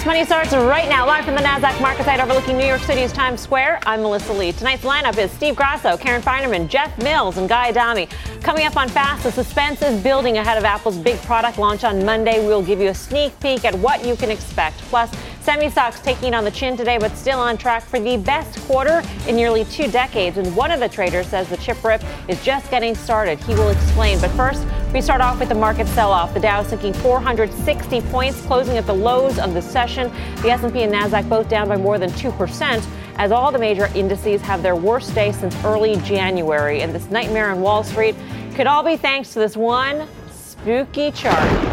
Fast Money starts right now, live from the NASDAQ market site overlooking New York City's Times Square. I'm Melissa Lee. Tonight's lineup is Steve Grasso, Karen Finerman, Jeff Mills, and Guy Adami. Coming up on Fast, the suspense is building ahead of Apple's big product launch on Monday. We'll give you a sneak peek at what you can expect. Plus, semi stocks taking on the chin today, but still on track for the best quarter in nearly two decades. And one of the traders says the chip rip is just getting started. He will explain. But first, we start off with the market sell-off. The Dow sinking 460 points, closing at the lows of the session. The S&P and Nasdaq both down by more than 2% as all the major indices have their worst day since early January. And this nightmare on Wall Street could all be thanks to this one spooky chart.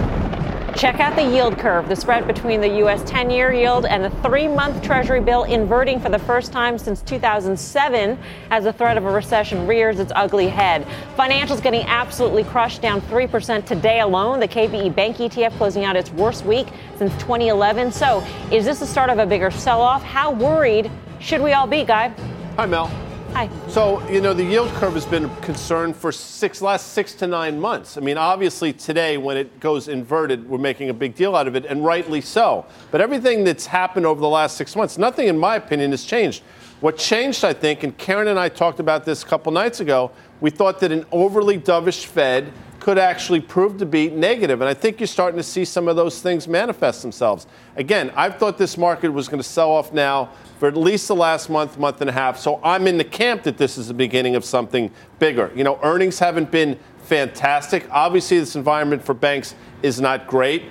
Check out the yield curve, the spread between the U.S. 10 year yield and the three month Treasury bill inverting for the first time since 2007 as the threat of a recession rears its ugly head. Financials getting absolutely crushed, down 3% today alone. The KBE Bank ETF closing out its worst week since 2011. So, is this the start of a bigger sell off? How worried should we all be, Guy? Hi, Mel. Hi. So, you know, the yield curve has been a concern for six last six to nine months. I mean, obviously today when it goes inverted, we're making a big deal out of it, and rightly so. But everything that's happened over the last six months, nothing in my opinion has changed. What changed, I think, and Karen and I talked about this a couple nights ago, we thought that an overly dovish Fed could actually prove to be negative. And I think you're starting to see some of those things manifest themselves. Again, I've thought this market was going to sell off now for at least the last month, month and a half. So I'm in the camp that this is the beginning of something bigger. You know, earnings haven't been fantastic. Obviously, this environment for banks is not great.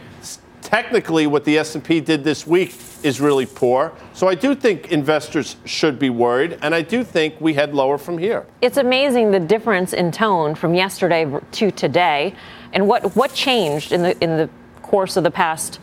Technically, what the S&P did this week is really poor. So I do think investors should be worried, and I do think we head lower from here. It's amazing the difference in tone from yesterday to today, and what what changed in the in the course of the past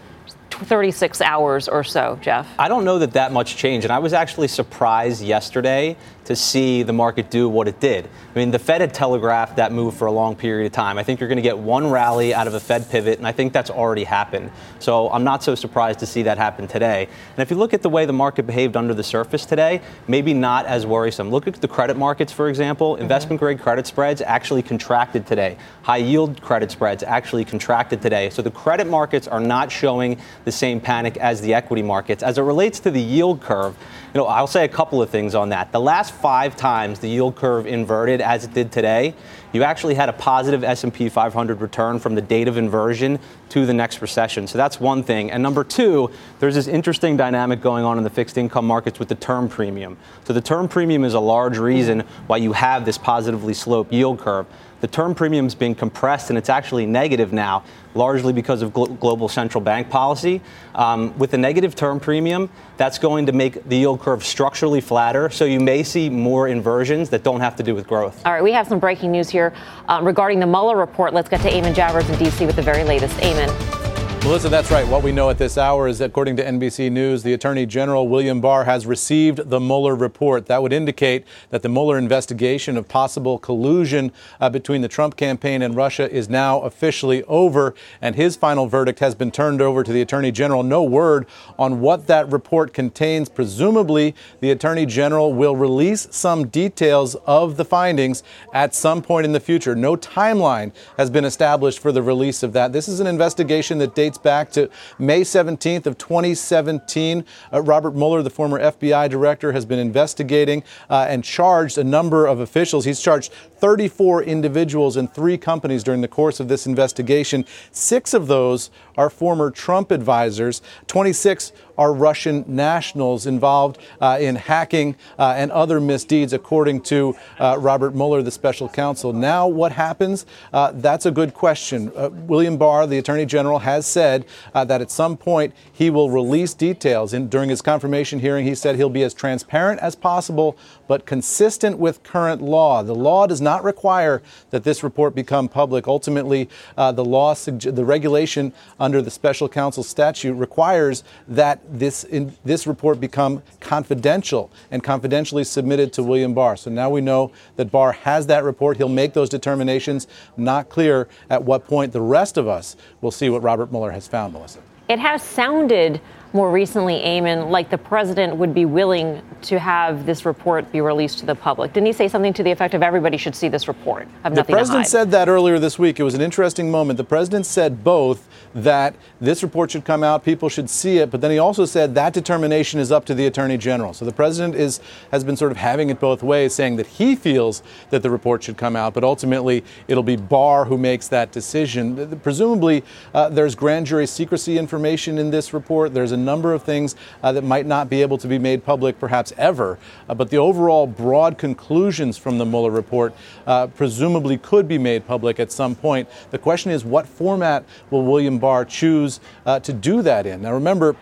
36 hours or so, Jeff? I don't know that that much changed. And I was actually surprised yesterday to see the market do what it did. I mean, the Fed had telegraphed that move for a long period of time. I think you're going to get one rally out of a Fed pivot, and I think that's already happened. So I'm not so surprised to see that happen today. And if you look at the way the market behaved under the surface today, maybe not as worrisome. Look at the credit markets, for example. Mm-hmm. Investment grade credit spreads actually contracted today. High yield credit spreads actually contracted today. So the credit markets are not showing the same panic as the equity markets. As it relates to the yield curve, you know, I'll say a couple of things on that. The last five times the yield curve inverted as it did today, you actually had a positive S&P 500 return from the date of inversion to the next recession. So that's one thing. And number two, there's this interesting dynamic going on in the fixed income markets with the term premium. So the term premium is a large reason why you have this positively sloped yield curve the term premium is being compressed and it's actually negative now, largely because of glo- global central bank policy. Um, with the negative term premium, that's going to make the yield curve structurally flatter. So you may see more inversions that don't have to do with growth. All right, we have some breaking news here um, regarding the Mueller report. Let's get to Eamon Javers in D.C. with the very latest. Eamon. Melissa, that's right. What we know at this hour is, according to NBC News, the Attorney General William Barr has received the Mueller report. That would indicate that the Mueller investigation of possible collusion uh, between the Trump campaign and Russia is now officially over, and his final verdict has been turned over to the Attorney General. No word on what that report contains. Presumably, the Attorney General will release some details of the findings at some point in the future. No timeline has been established for the release of that. This is an investigation that dates dates back to May 17th of 2017. Uh, Robert Mueller, the former FBI director, has been investigating uh, and charged a number of officials. He's charged 34 individuals and three companies during the course of this investigation. Six of those are former Trump advisors. 26 are Russian nationals involved uh, in hacking uh, and other misdeeds, according to uh, Robert Mueller, the special counsel. Now, what happens? Uh, that's a good question. Uh, William Barr, the attorney general, has said that at some point he will release details. And during his confirmation hearing, he said he'll be as transparent as possible, but consistent with current law. The law does not require that this report become public. Ultimately, uh, the law, the regulation under the special counsel statute requires that this in, this report become confidential and confidentially submitted to William Barr. So now we know that Barr has that report. He'll make those determinations. Not clear at what point the rest of us will see what Robert Mueller has found, Melissa. It has sounded more recently, Eamon, like the president would be willing to have this report be released to the public. Didn't he say something to the effect of everybody should see this report? the president said that earlier this week. It was an interesting moment. The president said both that this report should come out, people should see it, but then he also said that determination is up to the attorney general. So the president is has been sort of having it both ways, saying that he feels that the report should come out, but ultimately it'll be Barr who makes that decision. Presumably, uh, there's grand jury secrecy information in this report. There's a number of things uh, that might not be able to be made public, perhaps ever. Uh, but the overall broad conclusions from the Mueller report uh, presumably could be made public at some point. The question is, what format will William Barr choose uh, to do that in? Now, remember,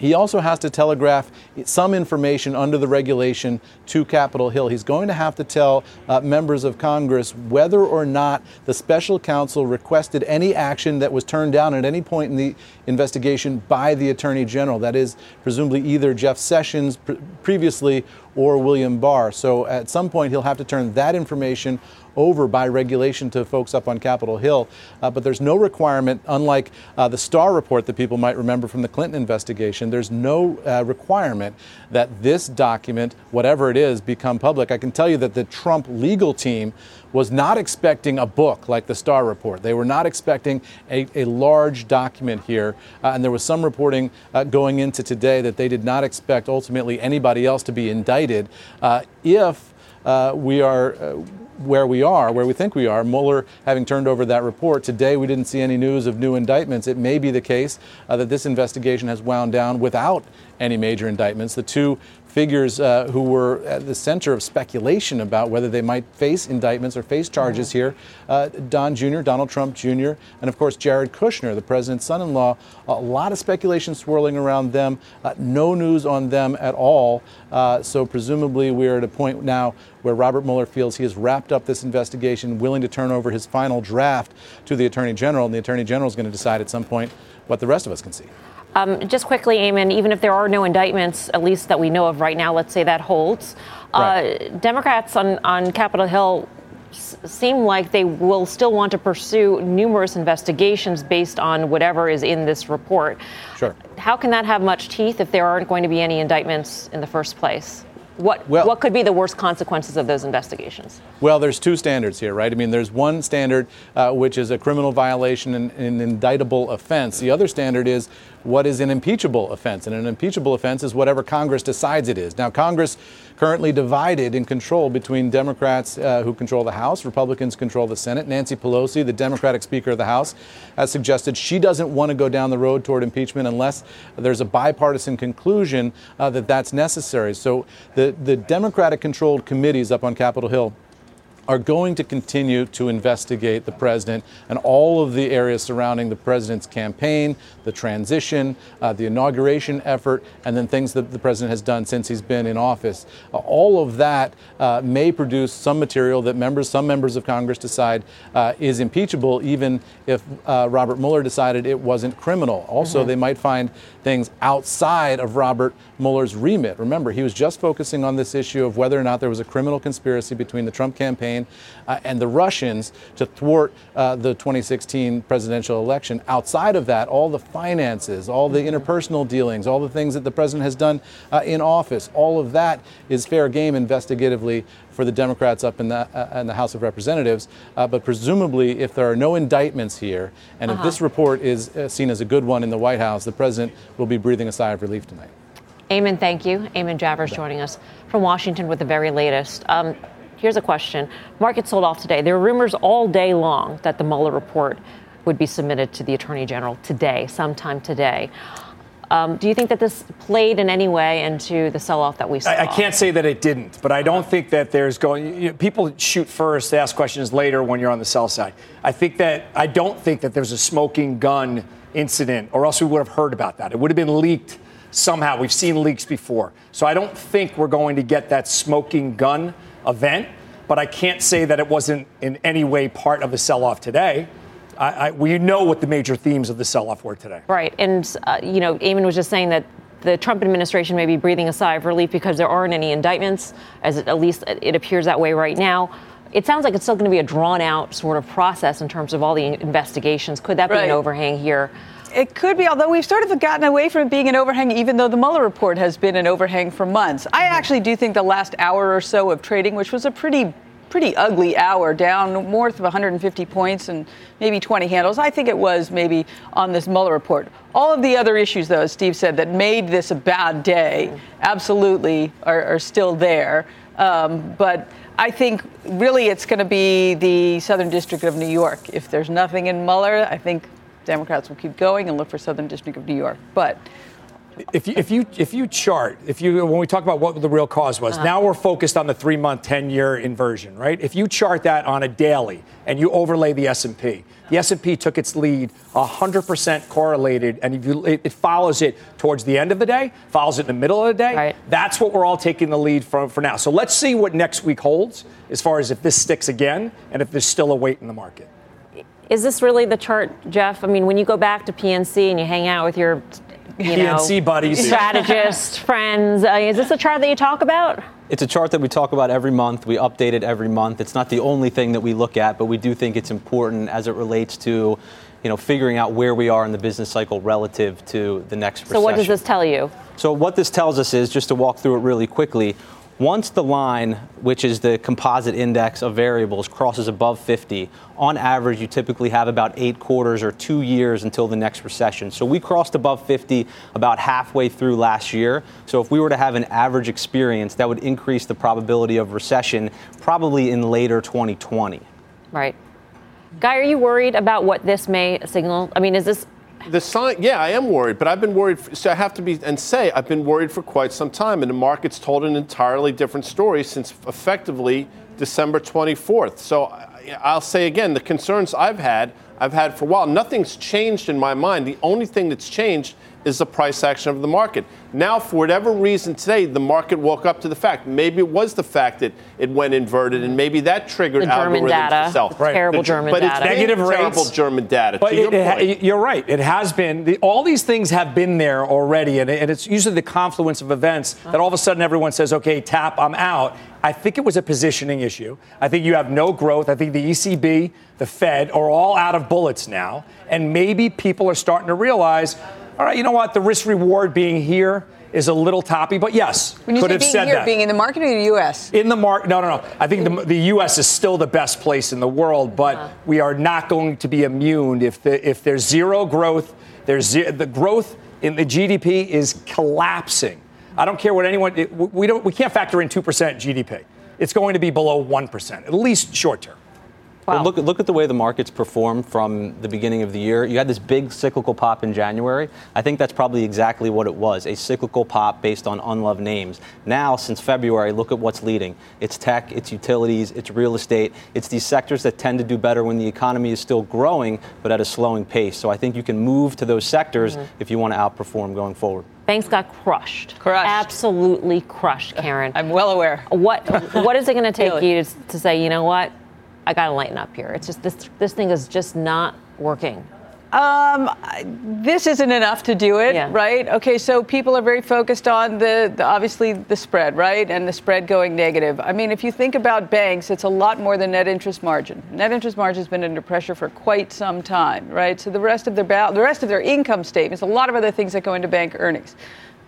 he also has to telegraph some information under the regulation to Capitol Hill. He's going to have to tell uh, members of Congress whether or not the special counsel requested any action that was turned down at any point in the investigation by the Attorney General. That is, presumably either Jeff Sessions previously or William Barr. So at some point, he'll have to turn that information over by regulation to folks up on Capitol Hill. Uh, but there's no requirement, unlike uh, the Starr report that people might remember from the Clinton investigation, there's no uh, requirement that this document, whatever it is, become public. I can tell you that the Trump legal team was not expecting a book like the Starr report. They were not expecting a, a large document here. Uh, and there was some reporting uh, going into today that they did not expect ultimately anybody else to be indicted uh, if uh, we are uh, where we are, where we think we are. Mueller having turned over that report. Today, we didn't see any news of new indictments. It may be the case uh, that this investigation has wound down without any major indictments. The two figures uh, who were at the center of speculation about whether they might face indictments or face charges mm-hmm. here uh, Don Jr., Donald Trump Jr., and of course Jared Kushner, the president's son in law. A lot of speculation swirling around them. Uh, no news on them at all. Uh, so presumably we're at a point now where Robert Mueller feels he has wrapped up this investigation, willing to turn over his final draft to the Attorney General, and the Attorney General is going to decide at some point what the rest of us can see. Um, just quickly, Eamon, even if there are no indictments, at least that we know of right now, let's say that holds, uh, right. uh, Democrats on, on Capitol Hill s- seem like they will still want to pursue numerous investigations based on whatever is in this report. Sure. How can that have much teeth if there aren't going to be any indictments in the first place? What, well, what could be the worst consequences of those investigations? Well, there's two standards here, right? I mean, there's one standard, uh, which is a criminal violation and an indictable offense. The other standard is what is an impeachable offense. And an impeachable offense is whatever Congress decides it is. Now, Congress currently divided in control between Democrats uh, who control the House, Republicans control the Senate. Nancy Pelosi, the Democratic Speaker of the House, has suggested she doesn't want to go down the road toward impeachment unless there's a bipartisan conclusion uh, that that's necessary. So the, the Democratic controlled committees up on Capitol Hill are going to continue to investigate the president and all of the areas surrounding the president's campaign, the transition, uh, the inauguration effort, and then things that the president has done since he's been in office. Uh, all of that uh, may produce some material that members, some members of Congress decide uh, is impeachable, even if uh, Robert Mueller decided it wasn't criminal. Also, mm-hmm. they might find things outside of Robert Mueller's remit. Remember, he was just focusing on this issue of whether or not there was a criminal conspiracy between the Trump campaign and the Russians to thwart uh, the 2016 presidential election. Outside of that, all the finances, all the interpersonal dealings, all the things that the president has done uh, in office, all of that is fair game investigatively for the Democrats up in the, uh, in the House of Representatives. Uh, but presumably, if there are no indictments here, and uh-huh. if this report is uh, seen as a good one in the White House, the president will be breathing a sigh of relief tonight. Eamon, thank you. Eamon Javers joining us from Washington with the very latest. Um, Here's a question. Market sold off today. There were rumors all day long that the Mueller report would be submitted to the Attorney General today, sometime today. Um, do you think that this played in any way into the sell-off that we saw? I, I can't say that it didn't, but I don't think that there's going. You know, people shoot first, ask questions later when you're on the sell side. I think that I don't think that there's a smoking gun incident, or else we would have heard about that. It would have been leaked somehow. We've seen leaks before. So I don't think we're going to get that smoking gun event, but I can't say that it wasn't in any way part of the sell off today. I, I, we know what the major themes of the sell off were today. Right. And, uh, you know, Eamon was just saying that the Trump administration may be breathing a sigh of relief because there aren't any indictments, as it, at least it appears that way right now. It sounds like it's still going to be a drawn out sort of process in terms of all the investigations. Could that be right. an overhang here? It could be, although we've sort of gotten away from it being an overhang, even though the Mueller report has been an overhang for months. I mm-hmm. actually do think the last hour or so of trading, which was a pretty pretty ugly hour, down north of 150 points and maybe 20 handles. I think it was maybe on this Mueller report. All of the other issues, though, as Steve said, that made this a bad day, absolutely are, are still there. Um, but I think really it's going to be the Southern District of New York. If there's nothing in Mueller, I think Democrats will keep going and look for Southern District of New York. But if you, if you if you chart, if you when we talk about what the real cause was, uh-huh. now we're focused on the three month, ten year inversion, right? If you chart that on a daily and you overlay the S and P, the S and P took its lead 100% correlated, and if you it, it, follows it towards the end of the day, follows it in the middle of the day. Right. That's what we're all taking the lead from for now. So let's see what next week holds, as far as if this sticks again, and if there's still a weight in the market. Is this really the chart, Jeff? I mean, when you go back to PNC and you hang out with your you know, PNC buddies, strategists, friends. Uh, is this a chart that you talk about? It's a chart that we talk about every month. We update it every month. It's not the only thing that we look at, but we do think it's important as it relates to, you know, figuring out where we are in the business cycle relative to the next recession. So what does this tell you? So what this tells us is just to walk through it really quickly. Once the line, which is the composite index of variables, crosses above 50, on average, you typically have about eight quarters or two years until the next recession. So we crossed above 50 about halfway through last year. So if we were to have an average experience, that would increase the probability of recession probably in later 2020. Right. Guy, are you worried about what this may signal? I mean, is this the sign, yeah, I am worried, but I've been worried. For, so I have to be and say I've been worried for quite some time, and the market's told an entirely different story since effectively December 24th. So I'll say again, the concerns I've had, I've had for a while. Nothing's changed in my mind. The only thing that's changed is the price action of the market. Now, for whatever reason today, the market woke up to the fact. Maybe it was the fact that it went inverted, and maybe that triggered the German data. Itself. Right. Terrible the, German but data. But it's negative rates. Terrible German data. But it, it, you're right. It has been. The, all these things have been there already, and, and, it's usually the confluence of events that all of a sudden everyone says, "Okay, tap, I'm out." I think it was a positioning issue. I think you have no growth. I think the ECB, the Fed, are all out of bullets now, and maybe people are starting to realize all right, you know what? The risk reward being here is a little toppy, but yes, when you could say have being said here, that. Being in the market or the U.S. In the market, no, no, no. I think the, the U.S. is still the best place in the world, but uh-huh. we are not going to be immune if the, if there's zero growth. There's ze- the growth in the GDP is collapsing. I don't care what anyone. It, we don't. We can't factor in two percent GDP. It's going to be below one percent, at least short term. Wow. Well, look, look at the way the markets performed from the beginning of the year. You had this big cyclical pop in January. I think that's probably exactly what it was a cyclical pop based on unloved names. Now, since February, look at what's leading it's tech, it's utilities, it's real estate. It's these sectors that tend to do better when the economy is still growing, but at a slowing pace. So I think you can move to those sectors mm-hmm. if you want to outperform going forward. Banks got crushed. Crushed. Absolutely crushed, Karen. I'm well aware. What What is it going to take really? you to, to say, you know what? I got to lighten up here. It's just this this thing is just not working. Um, this isn't enough to do it, yeah. right? Okay, so people are very focused on the, the, obviously the spread, right, and the spread going negative. I mean, if you think about banks, it's a lot more than net interest margin. Net interest margin has been under pressure for quite some time, right? So the rest of their ba- the rest of their income statements, a lot of other things that go into bank earnings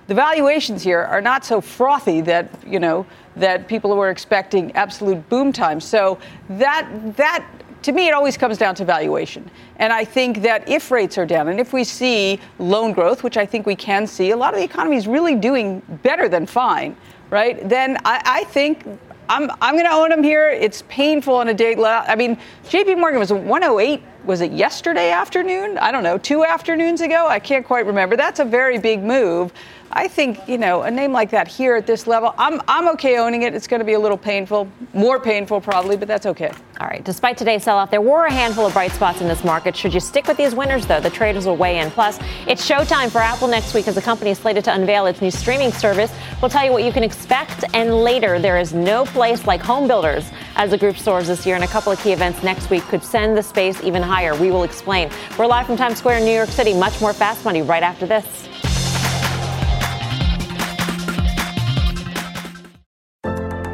the valuations here are not so frothy that you know that people were expecting absolute boom times. So that that to me it always comes down to valuation. And I think that if rates are down and if we see loan growth, which I think we can see, a lot of the economy is really doing better than fine, right? Then I, I think I'm, I'm going to own them here. It's painful on a day. I mean, JP Morgan was 108. Was it yesterday afternoon? I don't know, two afternoons ago? I can't quite remember. That's a very big move. I think, you know, a name like that here at this level, I'm, I'm okay owning it. It's going to be a little painful, more painful probably, but that's okay. All right. Despite today's sell off, there were a handful of bright spots in this market. Should you stick with these winners, though? The traders will weigh in. Plus, it's showtime for Apple next week as the company is slated to unveil its new streaming service. We'll tell you what you can expect. And later, there is no place like home builders as the group soars this year, and a couple of key events next week could send the space even higher. We will explain. We're live from Times Square in New York City. Much more fast money right after this.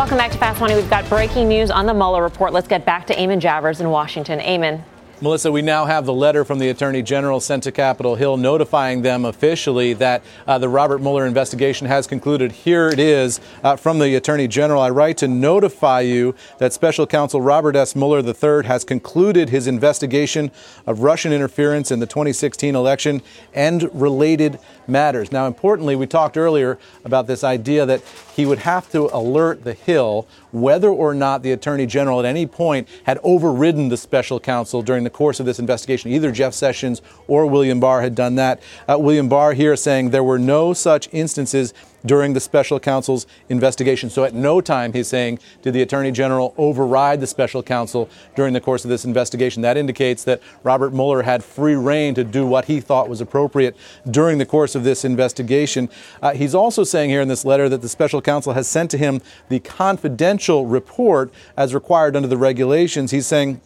Welcome back to Fast Money. We've got breaking news on the Mueller report. Let's get back to Eamon Javers in Washington. Eamon. Melissa, we now have the letter from the Attorney General sent to Capitol Hill notifying them officially that uh, the Robert Mueller investigation has concluded. Here it is uh, from the Attorney General. I write to notify you that Special Counsel Robert S. Mueller III has concluded his investigation of Russian interference in the 2016 election and related matters. Now, importantly, we talked earlier about this idea that he would have to alert the Hill whether or not the Attorney General at any point had overridden the special counsel during the course of this investigation. Either Jeff Sessions or William Barr had done that. Uh, William Barr here saying there were no such instances during the special counsel's investigation. So at no time, he's saying, did the attorney general override the special counsel during the course of this investigation. That indicates that Robert Mueller had free rein to do what he thought was appropriate during the course of this investigation. Uh, he's also saying here in this letter that the special counsel has sent to him the confidential report as required under the regulations. He's saying,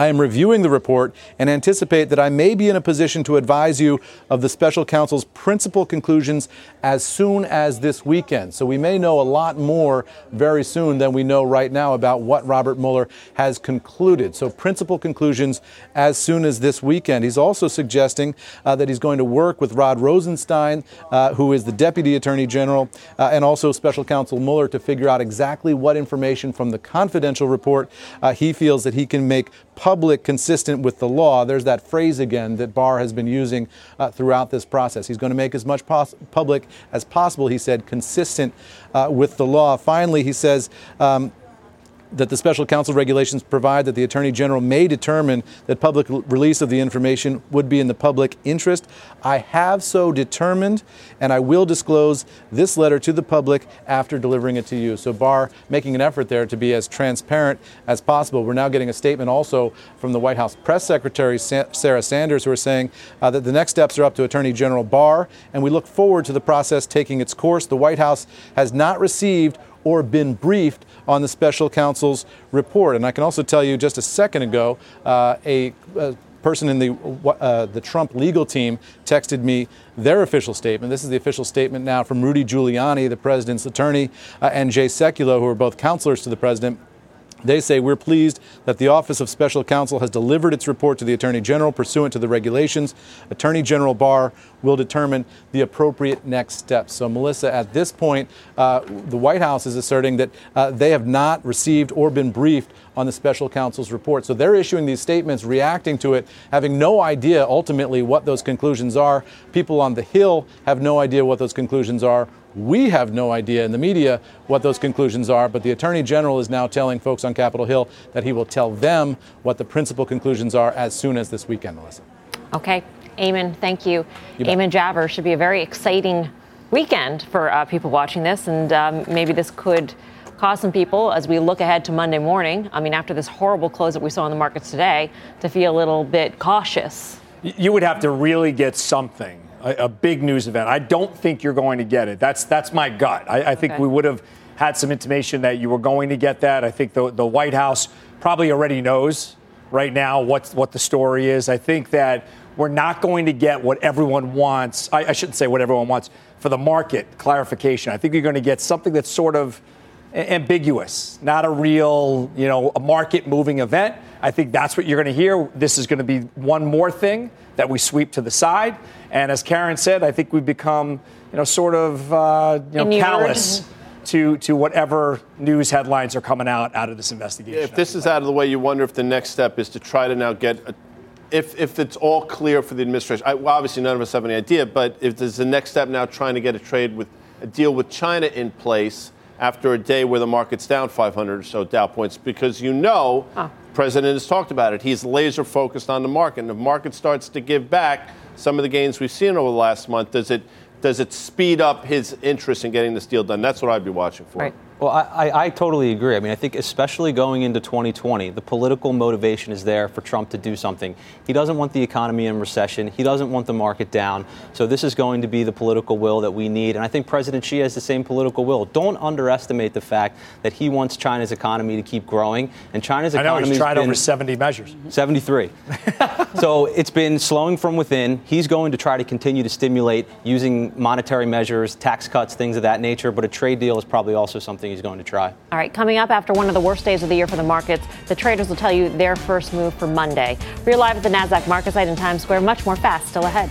I am reviewing the report and anticipate that I may be in a position to advise you of the special counsel's principal conclusions as soon as this weekend. So we may know a lot more very soon than we know right now about what Robert Mueller has concluded. So principal conclusions as soon as this weekend. He's also suggesting uh, that he's going to work with Rod Rosenstein, uh, who is the Deputy Attorney General, uh, and also Special Counsel Mueller to figure out exactly what information from the confidential report uh, he feels that he can make public consistent with the law. There's that phrase again that Barr has been using uh, throughout this process. He's going to make as much pos- public as possible, he said, consistent uh, with the law. Finally, he says, um, that the special counsel regulations provide that the Attorney General may determine that public release of the information would be in the public interest. I have so determined, and I will disclose this letter to the public after delivering it to you. So, Barr making an effort there to be as transparent as possible. We're now getting a statement also from the White House Press Secretary Sarah Sanders, who are saying uh, that the next steps are up to Attorney General Barr, and we look forward to the process taking its course. The White House has not received or been briefed on the special counsel's report. And I can also tell you just a second ago, uh, a, a person in the uh, the Trump legal team texted me their official statement. This is the official statement now from Rudy Giuliani, the president's attorney, uh, and Jay Sekulow, who are both counselors to the president. They say we're pleased that the Office of Special Counsel has delivered its report to the Attorney General pursuant to the regulations. Attorney General Barr will determine the appropriate next steps. So, Melissa, at this point, uh, the White House is asserting that uh, they have not received or been briefed on the special counsel's report. So they're issuing these statements, reacting to it, having no idea ultimately what those conclusions are. People on the Hill have no idea what those conclusions are. We have no idea in the media what those conclusions are, but the Attorney General is now telling folks on Capitol Hill that he will tell them what the principal conclusions are as soon as this weekend, Melissa. Okay. Eamon, thank you. you Eamon Javers should be a very exciting weekend for uh, people watching this, and um, maybe this could cause some people, as we look ahead to Monday morning, I mean, after this horrible close that we saw in the markets today, to feel a little bit cautious. You would have to really get something a, a, big news event. I don't think you're going to get it. That's that's my gut. I, I think okay. we would have had some intimation that you were going to get that. I think the the White House probably already knows right now what what the story is. I think that we're not going to get what everyone wants. I, I shouldn't say what everyone wants for the market clarification. I think you're going to get something that's sort of ambiguous, not a real, you know, a market moving event. I think that's what you're going to hear. This is going to be one more thing that we sweep to the side. And as Karen said, I think we've become, you know, sort of, uh, you know, callous to, to whatever news headlines are coming out out of this investigation. If this is out of the way, you wonder if the next step is to try to now get a if, if it's all clear for the administration, I, well, obviously none of us have any idea, but if there's the next step now trying to get a trade with a deal with China in place after a day where the market's down 500 or so Dow points, because you know, huh. President has talked about it. He's laser focused on the market. And if the market starts to give back some of the gains we've seen over the last month, does it does it speed up his interest in getting this deal done? That's what I'd be watching for. Right. Well, I, I, totally agree. I mean, I think especially going into 2020, the political motivation is there for Trump to do something. He doesn't want the economy in recession. He doesn't want the market down. So this is going to be the political will that we need. And I think President Xi has the same political will. Don't underestimate the fact that he wants China's economy to keep growing. And China's economy. I know he's tried over 70 measures. 73. so it's been slowing from within. He's going to try to continue to stimulate using monetary measures, tax cuts, things of that nature. But a trade deal is probably also something something he's going to try. All right, coming up after one of the worst days of the year for the markets, the traders will tell you their first move for Monday. We're live at the NASDAQ market site in Times Square. Much more fast still ahead.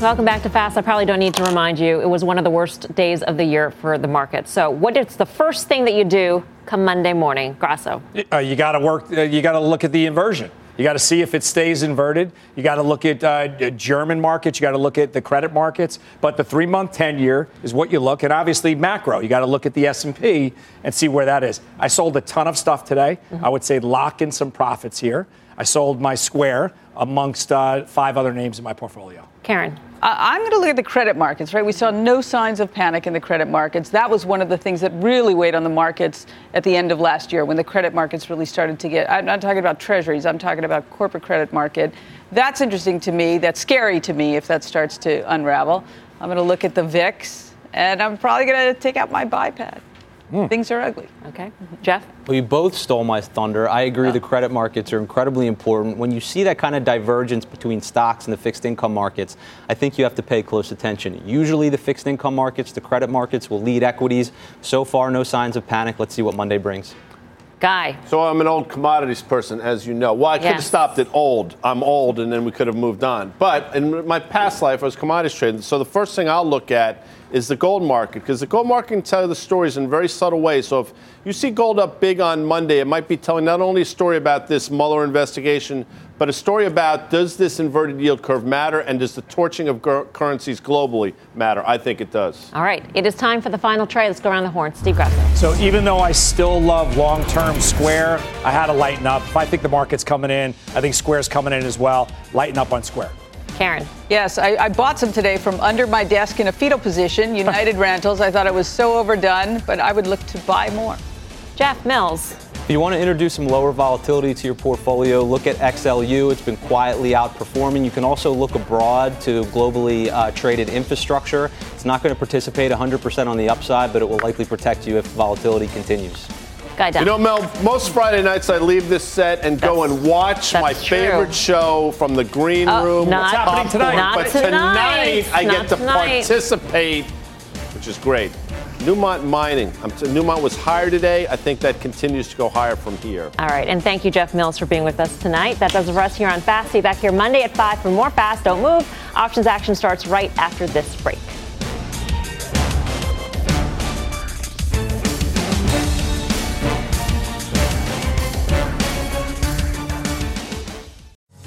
Welcome back to Fast. I probably don't need to remind you, it was one of the worst days of the year for the market. So, what is the first thing that you do come Monday morning, Grasso? Uh, you got to work. Uh, you got to look at the inversion. You got to see if it stays inverted. You got to look at uh, German markets. You got to look at the credit markets. But the three-month, ten-year is what you look. And obviously macro. You got to look at the S&P and see where that is. I sold a ton of stuff today. Mm-hmm. I would say lock in some profits here. I sold my Square amongst uh, five other names in my portfolio. Karen. I'm going to look at the credit markets, right? We saw no signs of panic in the credit markets. That was one of the things that really weighed on the markets at the end of last year when the credit markets really started to get. I'm not talking about treasuries, I'm talking about corporate credit market. That's interesting to me. That's scary to me if that starts to unravel. I'm going to look at the VIX, and I'm probably going to take out my buy pad. Mm. Things are ugly. Okay. Jeff? Well, you both stole my thunder. I agree the credit markets are incredibly important. When you see that kind of divergence between stocks and the fixed income markets, I think you have to pay close attention. Usually, the fixed income markets, the credit markets will lead equities. So far, no signs of panic. Let's see what Monday brings. Guy. So I'm an old commodities person, as you know. Well, I could have stopped at old. I'm old, and then we could have moved on. But in my past life, I was commodities trading. So the first thing I'll look at is the gold market because the gold market can tell the stories in very subtle ways. So if you see gold up big on Monday, it might be telling not only a story about this Mueller investigation, but a story about does this inverted yield curve matter and does the torching of currencies globally matter? I think it does. All right, it is time for the final trade. Let's go around the horn. Steve Grasso. So even though I still love long-term Square, I had to lighten up. If I think the market's coming in, I think Square's coming in as well. Lighten up on Square. Karen. Yes, I, I, bought some today from under my desk in a fetal position, United Rentals. I thought it was so overdone, but I would look to buy more. Jeff Mills. If you want to introduce some lower volatility to your portfolio, look at XLU. It's been quietly outperforming. You can also look abroad to globally uh, traded infrastructure. It's not going to participate 100% on the upside, but it will likely protect you if volatility continues. Guy down. You know, Mel, most Friday nights I leave this set and that's, go and watch my true. favorite show from the green uh, room. Not, What's happening tonight? Not but tonight, tonight I not get to tonight. participate, which is great. Newmont Mining. T- Newmont was higher today. I think that continues to go higher from here. All right, and thank you, Jeff Mills, for being with us tonight. That does it for us here on Fast. See you back here Monday at 5 for more Fast. Don't move. Options action starts right after this break.